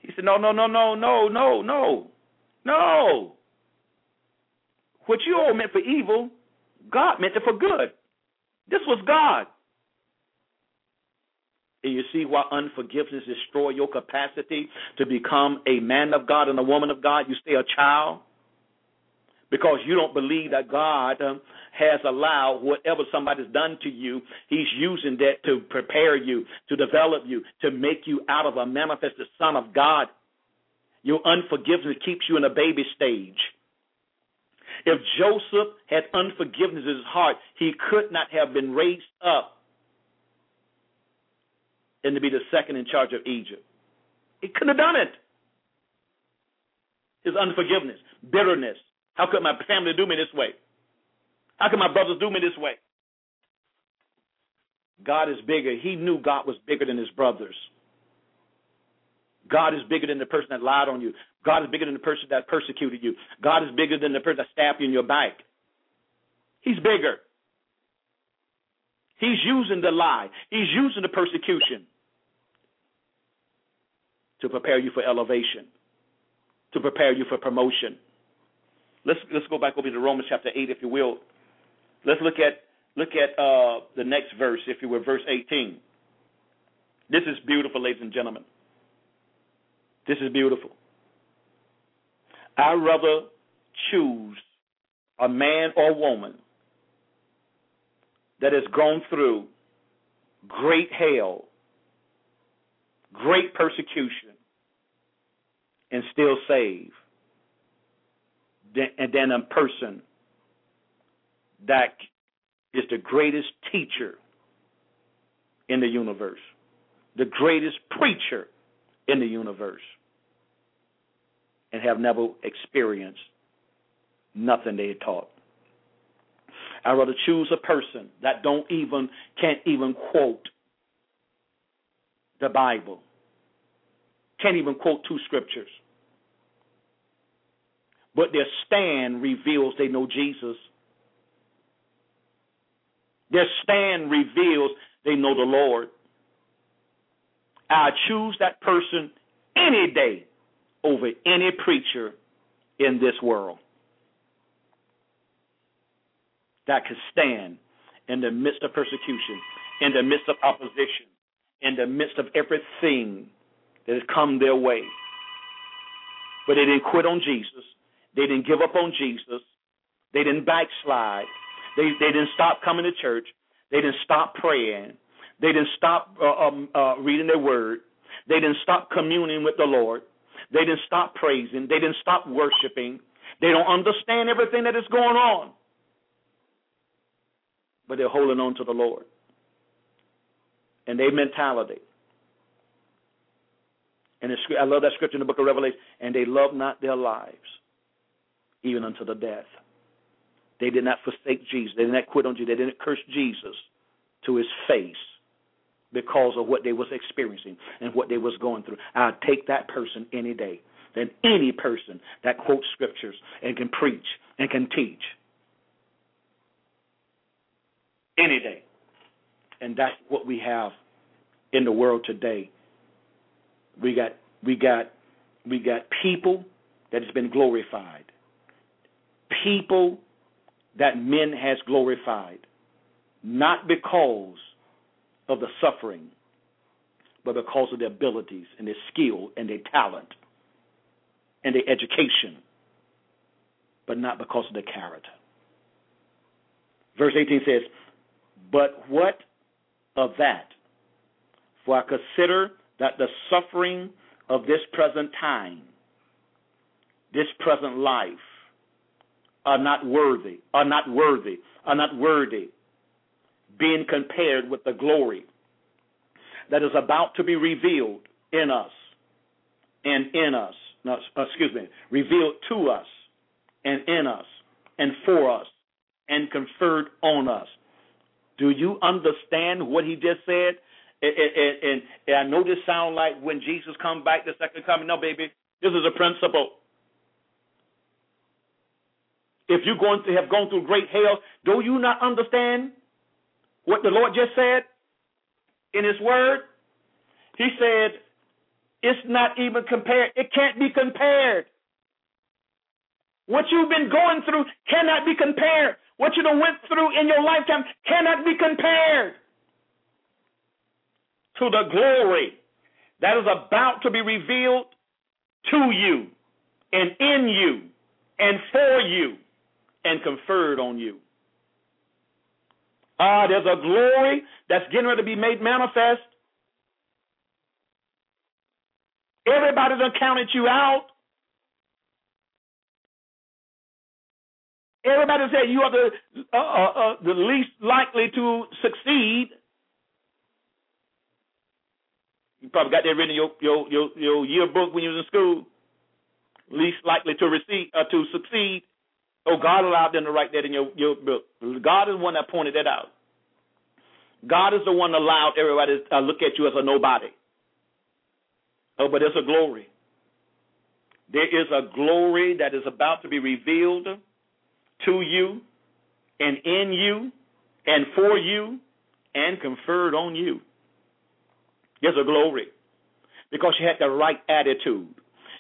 He said, No, no, no, no, no, no, no, no. What you all meant for evil, God meant it for good. This was God. And you see why unforgiveness destroy your capacity to become a man of God and a woman of God. You stay a child because you don't believe that God um, has allowed whatever somebody's done to you, He's using that to prepare you, to develop you, to make you out of a manifested Son of God. Your unforgiveness keeps you in a baby stage. If Joseph had unforgiveness in his heart, he could not have been raised up and to be the second in charge of Egypt. He couldn't have done it. His unforgiveness, bitterness. How could my family do me this way? How could my brothers do me this way? God is bigger. He knew God was bigger than his brothers. God is bigger than the person that lied on you. God is bigger than the person that persecuted you. God is bigger than the person that stabbed you in your back. He's bigger. He's using the lie. He's using the persecution to prepare you for elevation, to prepare you for promotion. Let's let's go back over to Romans chapter eight, if you will. Let's look at look at uh, the next verse, if you will, verse eighteen. This is beautiful, ladies and gentlemen. This is beautiful. I rather choose a man or woman that has gone through great hell, great persecution, and still save, and then a person that is the greatest teacher in the universe, the greatest preacher in the universe, and have never experienced nothing they taught. I'd rather choose a person that don't even can't even quote the Bible. Can't even quote two scriptures. But their stand reveals they know Jesus. Their stand reveals they know the Lord. I choose that person any day over any preacher in this world that could stand in the midst of persecution, in the midst of opposition, in the midst of everything that has come their way. But they didn't quit on Jesus. They didn't give up on Jesus. They didn't backslide. They, they didn't stop coming to church. They didn't stop praying. They didn't stop uh, um, uh, reading their word. They didn't stop communing with the Lord. They didn't stop praising. They didn't stop worshiping. They don't understand everything that is going on but they're holding on to the Lord. And their mentality. And I love that scripture in the book of Revelation. And they love not their lives, even unto the death. They did not forsake Jesus. They did not quit on Jesus. They didn't curse Jesus to his face. because of what they was experiencing and what they was going through. I'd take that person any day than any person that quotes scriptures and can preach and can teach. Any day. And that's what we have in the world today. We got we got we got people that has been glorified. People that men has glorified. Not because of the suffering, but because of their abilities and their skill and their talent and their education, but not because of their character. Verse 18 says, But what of that? For I consider that the suffering of this present time, this present life, are not worthy, are not worthy, are not worthy being compared with the glory that is about to be revealed in us and in us. No, excuse me, revealed to us and in us and for us and conferred on us. Do you understand what he just said? And, and, and, and I know this sound like when Jesus come back the second coming. No, baby, this is a principle. If you're going to have gone through great hell, do you not understand what the Lord just said in His Word? He said, it's not even compared. It can't be compared. What you've been going through cannot be compared. What you done went through in your lifetime cannot be compared to the glory that is about to be revealed to you and in you and for you and conferred on you. Ah, there's a glory that's getting ready to be made manifest. Everybody done counted you out. Everybody said you are the uh, uh, uh, the least likely to succeed. You probably got that written in your your your, your yearbook when you was in school. Least likely to receive uh, to succeed. Oh, God allowed them to write that in your, your book. God is the one that pointed that out. God is the one that allowed everybody to look at you as a nobody. Oh, but there's a glory. There is a glory that is about to be revealed to you and in you and for you and conferred on you. There's a glory because you had the right attitude.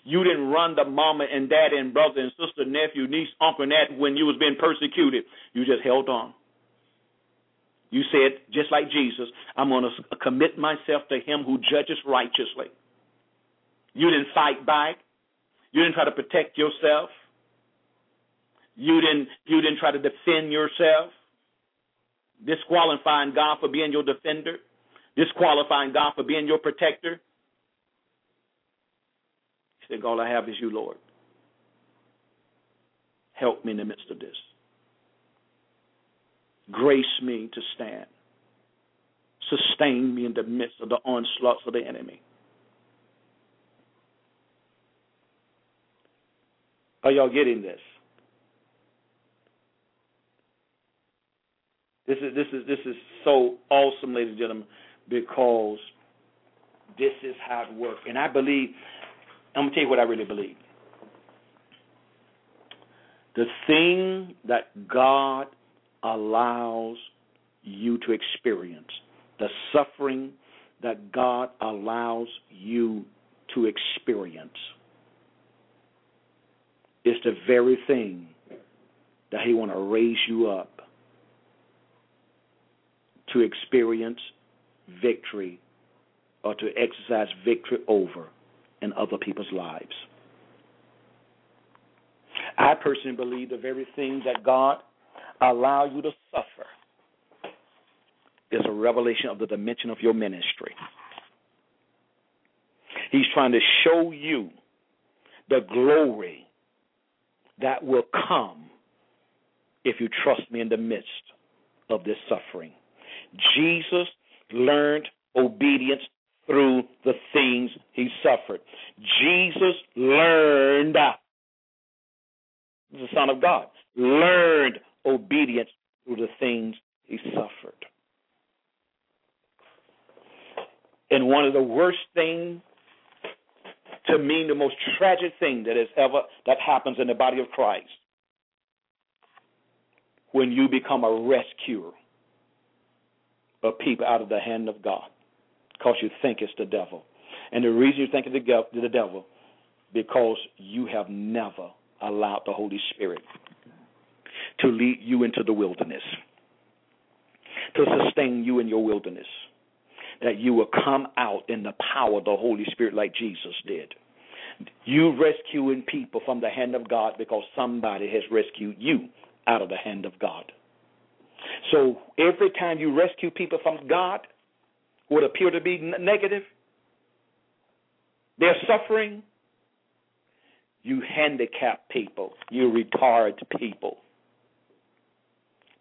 You didn't run the mama and dad and brother and sister, nephew, niece, uncle, and that when you was being persecuted. You just held on. You said, just like Jesus, I'm going to commit myself to him who judges righteously. You didn't fight back. You didn't try to protect yourself. You didn't you didn't try to defend yourself. Disqualifying God for being your defender. Disqualifying God for being your protector said, All I have is you, Lord. Help me in the midst of this. Grace me to stand. Sustain me in the midst of the onslaughts of the enemy. Are y'all getting this? This is this is this is so awesome, ladies and gentlemen, because this is how it works. And I believe I'm to tell you what I really believe. The thing that God allows you to experience, the suffering that God allows you to experience, is the very thing that He want to raise you up to experience victory or to exercise victory over in other people's lives. I personally believe the very thing that God allow you to suffer is a revelation of the dimension of your ministry. He's trying to show you the glory that will come if you trust me in the midst of this suffering. Jesus learned obedience through the things he suffered. Jesus learned, the Son of God, learned obedience through the things he suffered. And one of the worst things to me, the most tragic thing that has ever that happens in the body of Christ when you become a rescuer of people out of the hand of God because you think it's the devil. And the reason you think it's the devil because you have never allowed the Holy Spirit to lead you into the wilderness, to sustain you in your wilderness, that you will come out in the power of the Holy Spirit like Jesus did. You rescuing people from the hand of God because somebody has rescued you out of the hand of God. So every time you rescue people from God, would appear to be negative, they're suffering, you handicap people, you retard people.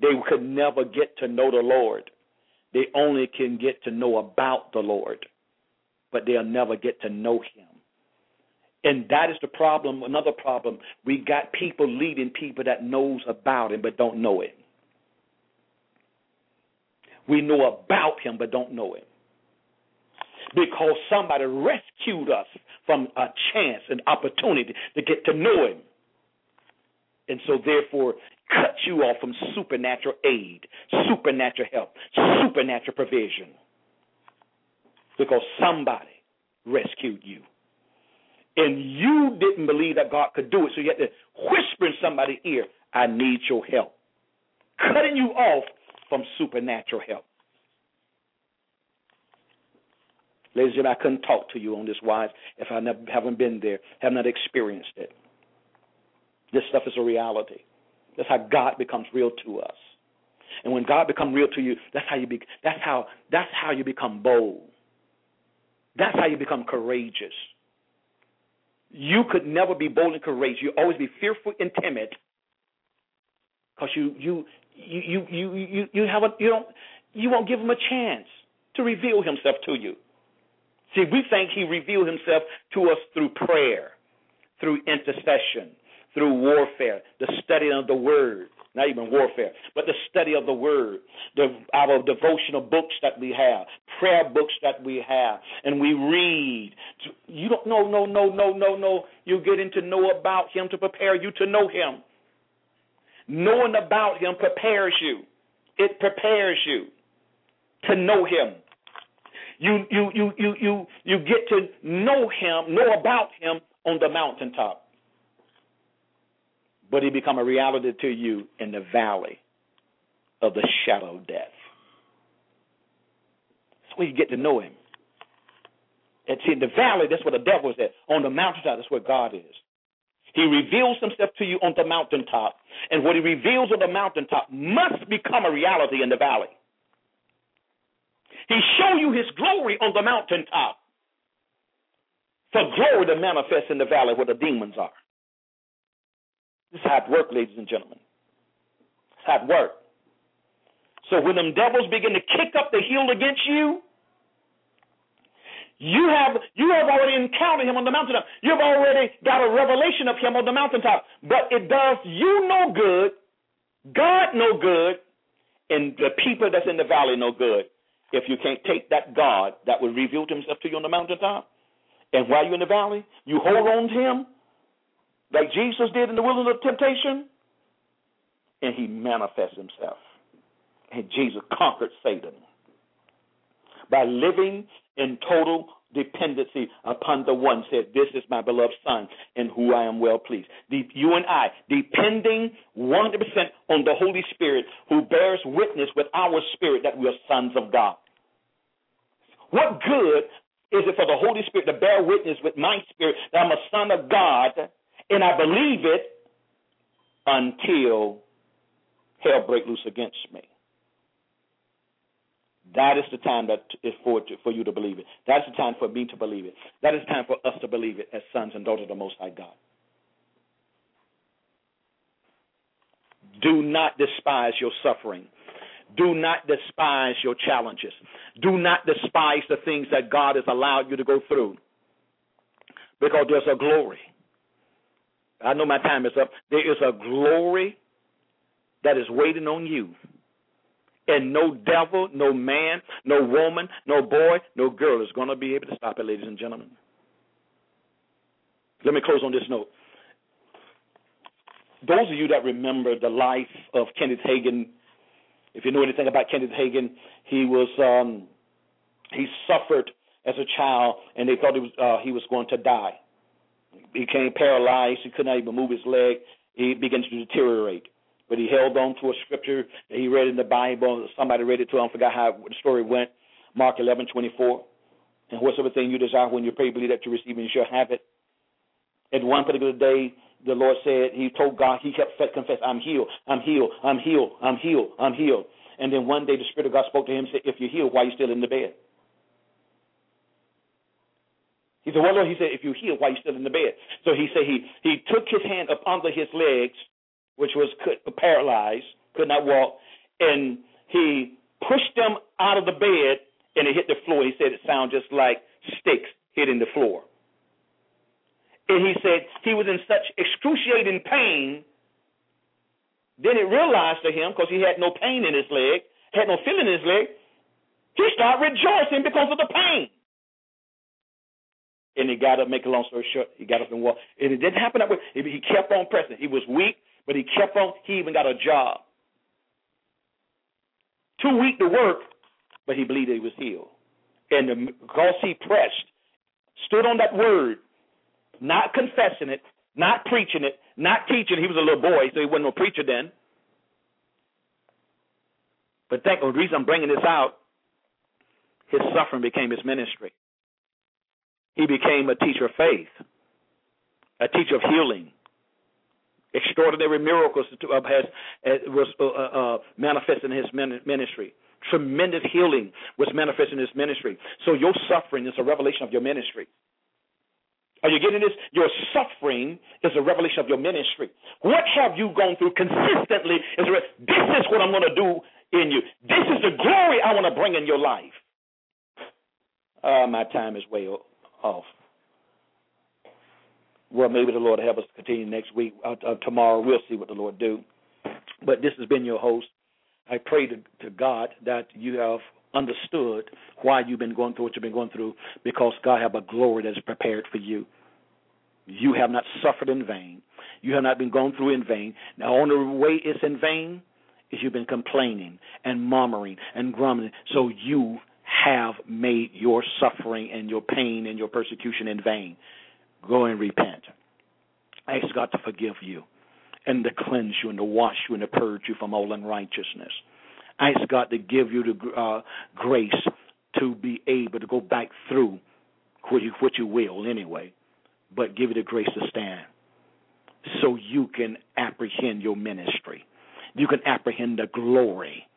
They could never get to know the Lord. They only can get to know about the Lord, but they'll never get to know Him. And that is the problem. Another problem. We got people leading people that knows about Him but don't know Him. We know about Him but don't know Him because somebody rescued us from a chance, an opportunity to get to know Him. And so, therefore, cut you off from supernatural aid, supernatural help, supernatural provision. Because somebody rescued you. And you didn't believe that God could do it, so you had to whisper in somebody's ear, I need your help. Cutting you off from supernatural help. Ladies and gentlemen, I couldn't talk to you on this wise if I never, haven't been there, have not experienced it. This stuff is a reality. That's how God becomes real to us. And when God becomes real to you, that's how you be, that's how that's how you become bold. That's how you become courageous. You could never be bold and courageous. You always be fearful and timid because you you you you you you you have a you don't you won't give him a chance to reveal himself to you. See, we think he revealed himself to us through prayer, through intercession, through warfare, the study of the word, not even warfare, but the study of the word, the, our devotional books that we have, prayer books that we have, and we read. You don't know, no, no, no, no, no. You're getting to know about him to prepare you to know him. Knowing about him prepares you. It prepares you to know him. You you you you you you get to know him, know about him on the mountaintop. But he become a reality to you in the valley of the shadow of death. That's where you get to know him. And see, in the valley, that's where the devil is at. On the mountaintop, that's where God is. He reveals himself to you on the mountaintop. And what he reveals on the mountaintop must become a reality in the valley. He show you his glory on the mountaintop. For glory to manifest in the valley where the demons are. This is how it works, ladies and gentlemen. Is how it works. So when them devils begin to kick up the heel against you, you have you have already encountered him on the mountaintop. You've already got a revelation of him on the mountaintop. But it does you no good, God no good, and the people that's in the valley no good if you can't take that God that was revealed himself to you on the mountaintop, and while you're in the valley, you hold on to him like Jesus did in the wilderness of temptation, and he manifests himself. And Jesus conquered Satan by living in total dependency upon the one said, This is my beloved Son in who I am well pleased. The, you and I, depending 100% on the Holy Spirit who bears witness with our spirit that we are sons of God. What good is it for the Holy Spirit to bear witness with my spirit that I'm a son of God and I believe it until hell break loose against me? That is the time that is for for you to believe it. That is the time for me to believe it. That is time for us to believe it as sons and daughters of the Most High God. Do not despise your suffering. Do not despise your challenges. Do not despise the things that God has allowed you to go through because there's a glory. I know my time is up. There is a glory that is waiting on you And no devil, no man, no woman, no boy, no girl is going to be able to stop it, ladies and gentlemen. Let me close on this note. Those of you that remember the life of Kenneth Hagin, if you know anything about Kenneth Hagin, he was um, he suffered as a child, and they thought he was uh, he was going to die. He became paralyzed. He could not even move his leg. He began to deteriorate. But he held on to a scripture that he read in the Bible. Somebody read it to him. Forgot how the story went. Mark eleven twenty four. And whatsoever thing you desire when you pray, believe that you receive, and you shall have it. At one particular day, the Lord said, He told God, He kept confess, I'm healed, I'm healed, I'm healed, I'm healed, I'm healed. And then one day the Spirit of God spoke to him and said, If you're healed, why are you still in the bed? He said, Well, Lord, he said, if you're healed, why are you still in the bed? So he said he he took his hand up under his legs, which was paralyzed, could not walk, and he pushed them out of the bed and it hit the floor. He said it sounded just like sticks hitting the floor. And he said he was in such excruciating pain. Then it realized to him, because he had no pain in his leg, had no feeling in his leg, he started rejoicing because of the pain. And he got up, make a long story short, he got up and walked. And it didn't happen that way. He kept on pressing. He was weak, but he kept on. He even got a job. Too weak to work, but he believed he was healed. And because he pressed, stood on that word, not confessing it, not preaching it, not teaching. He was a little boy, so he wasn't no preacher then. But thank the reason I'm bringing this out, his suffering became his ministry. He became a teacher of faith, a teacher of healing. Extraordinary miracles has, was uh, uh, manifest in his ministry. Tremendous healing was manifest in his ministry. So your suffering is a revelation of your ministry. Are you getting this? Your suffering is a revelation of your ministry. What have you gone through consistently? Is this is what I'm going to do in you. This is the glory I want to bring in your life. Uh, my time is way off. Well, maybe the Lord help us continue next week. Uh, uh, tomorrow, we'll see what the Lord do. But this has been your host. I pray to, to God that you have understood why you've been going through what you've been going through because God have a glory that is prepared for you. You have not suffered in vain. You have not been going through in vain. Now, on the way it's in vain is you've been complaining and murmuring and grumbling. So you have made your suffering and your pain and your persecution in vain. Go and repent. Ask God to forgive you and to cleanse you and to wash you and to purge you from all unrighteousness. Ask God to give you the uh, grace to be able to go back through what you, what you will anyway, but give you the grace to stand so you can apprehend your ministry. You can apprehend the glory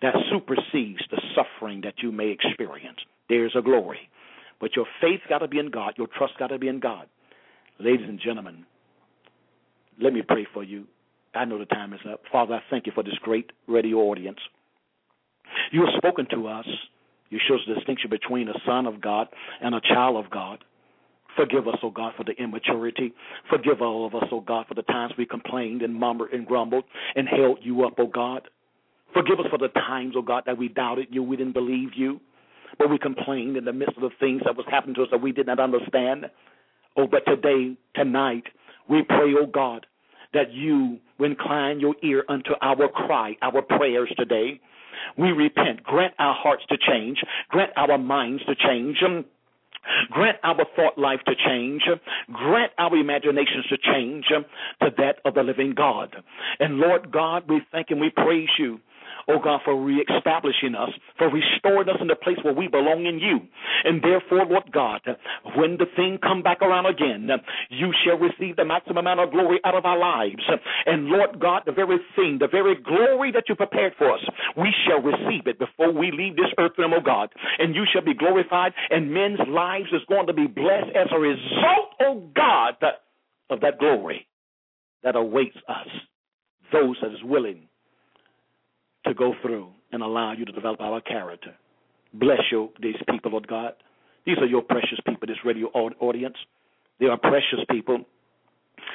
that supersedes the suffering that you may experience. There's a glory. But your faith's got to be in God, your trust got to be in God. Ladies and gentlemen, let me pray for you. I know the time is up. Father, I thank you for this great radio audience. You have spoken to us. You show us the distinction between a son of God and a child of God. Forgive us, O oh God, for the immaturity. Forgive all of us, O oh God, for the times we complained and murmured and grumbled and held you up, O oh God. Forgive us for the times, oh God, that we doubted you, we didn't believe you, but we complained in the midst of the things that was happening to us that we did not understand. Oh, but today, tonight, we pray, oh God, that you incline your ear unto our cry, our prayers today. We repent. Grant our hearts to change. Grant our minds to change. Grant our thought life to change. Grant our imaginations to change to that of the living God. And Lord God, we thank and we praise you oh God, for reestablishing us, for restoring us in the place where we belong in you. And therefore, Lord God, when the thing come back around again, you shall receive the maximum amount of glory out of our lives. And Lord God, the very thing, the very glory that you prepared for us, we shall receive it before we leave this earth realm, oh God. And you shall be glorified, and men's lives is going to be blessed as a result, oh God, of that glory that awaits us. Those that is willing to go through and allow you to develop our character. Bless you, these people, Lord God. These are your precious people, this radio audience. They are precious people.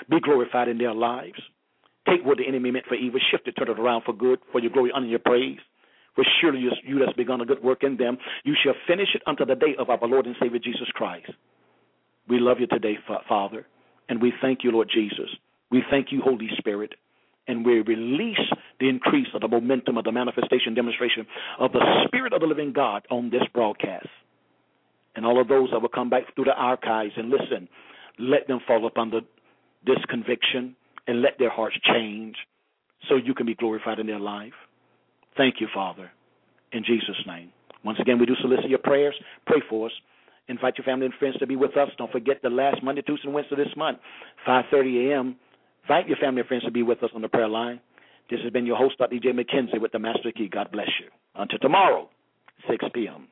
Be glorified in their lives. Take what the enemy meant for evil, shift it, turn it around for good, for your glory, honor, your praise. For surely you, you that's begun a good work in them, you shall finish it unto the day of our Lord and Savior Jesus Christ. We love you today, Father, and we thank you, Lord Jesus. We thank you, Holy Spirit, and we release the increase of the momentum of the manifestation, demonstration of the Spirit of the living God on this broadcast. And all of those that will come back through the archives and listen, let them fall upon the, this conviction and let their hearts change so you can be glorified in their life. Thank you, Father, in Jesus' name. Once again, we do solicit your prayers. Pray for us. Invite your family and friends to be with us. Don't forget the last Monday, Tuesday, and Wednesday this month, 5:30 a.m. Invite your family and friends to be with us on the prayer line. This has been your host, Dr. EJ McKenzie, with the Master Key. God bless you. Until tomorrow, 6 p.m.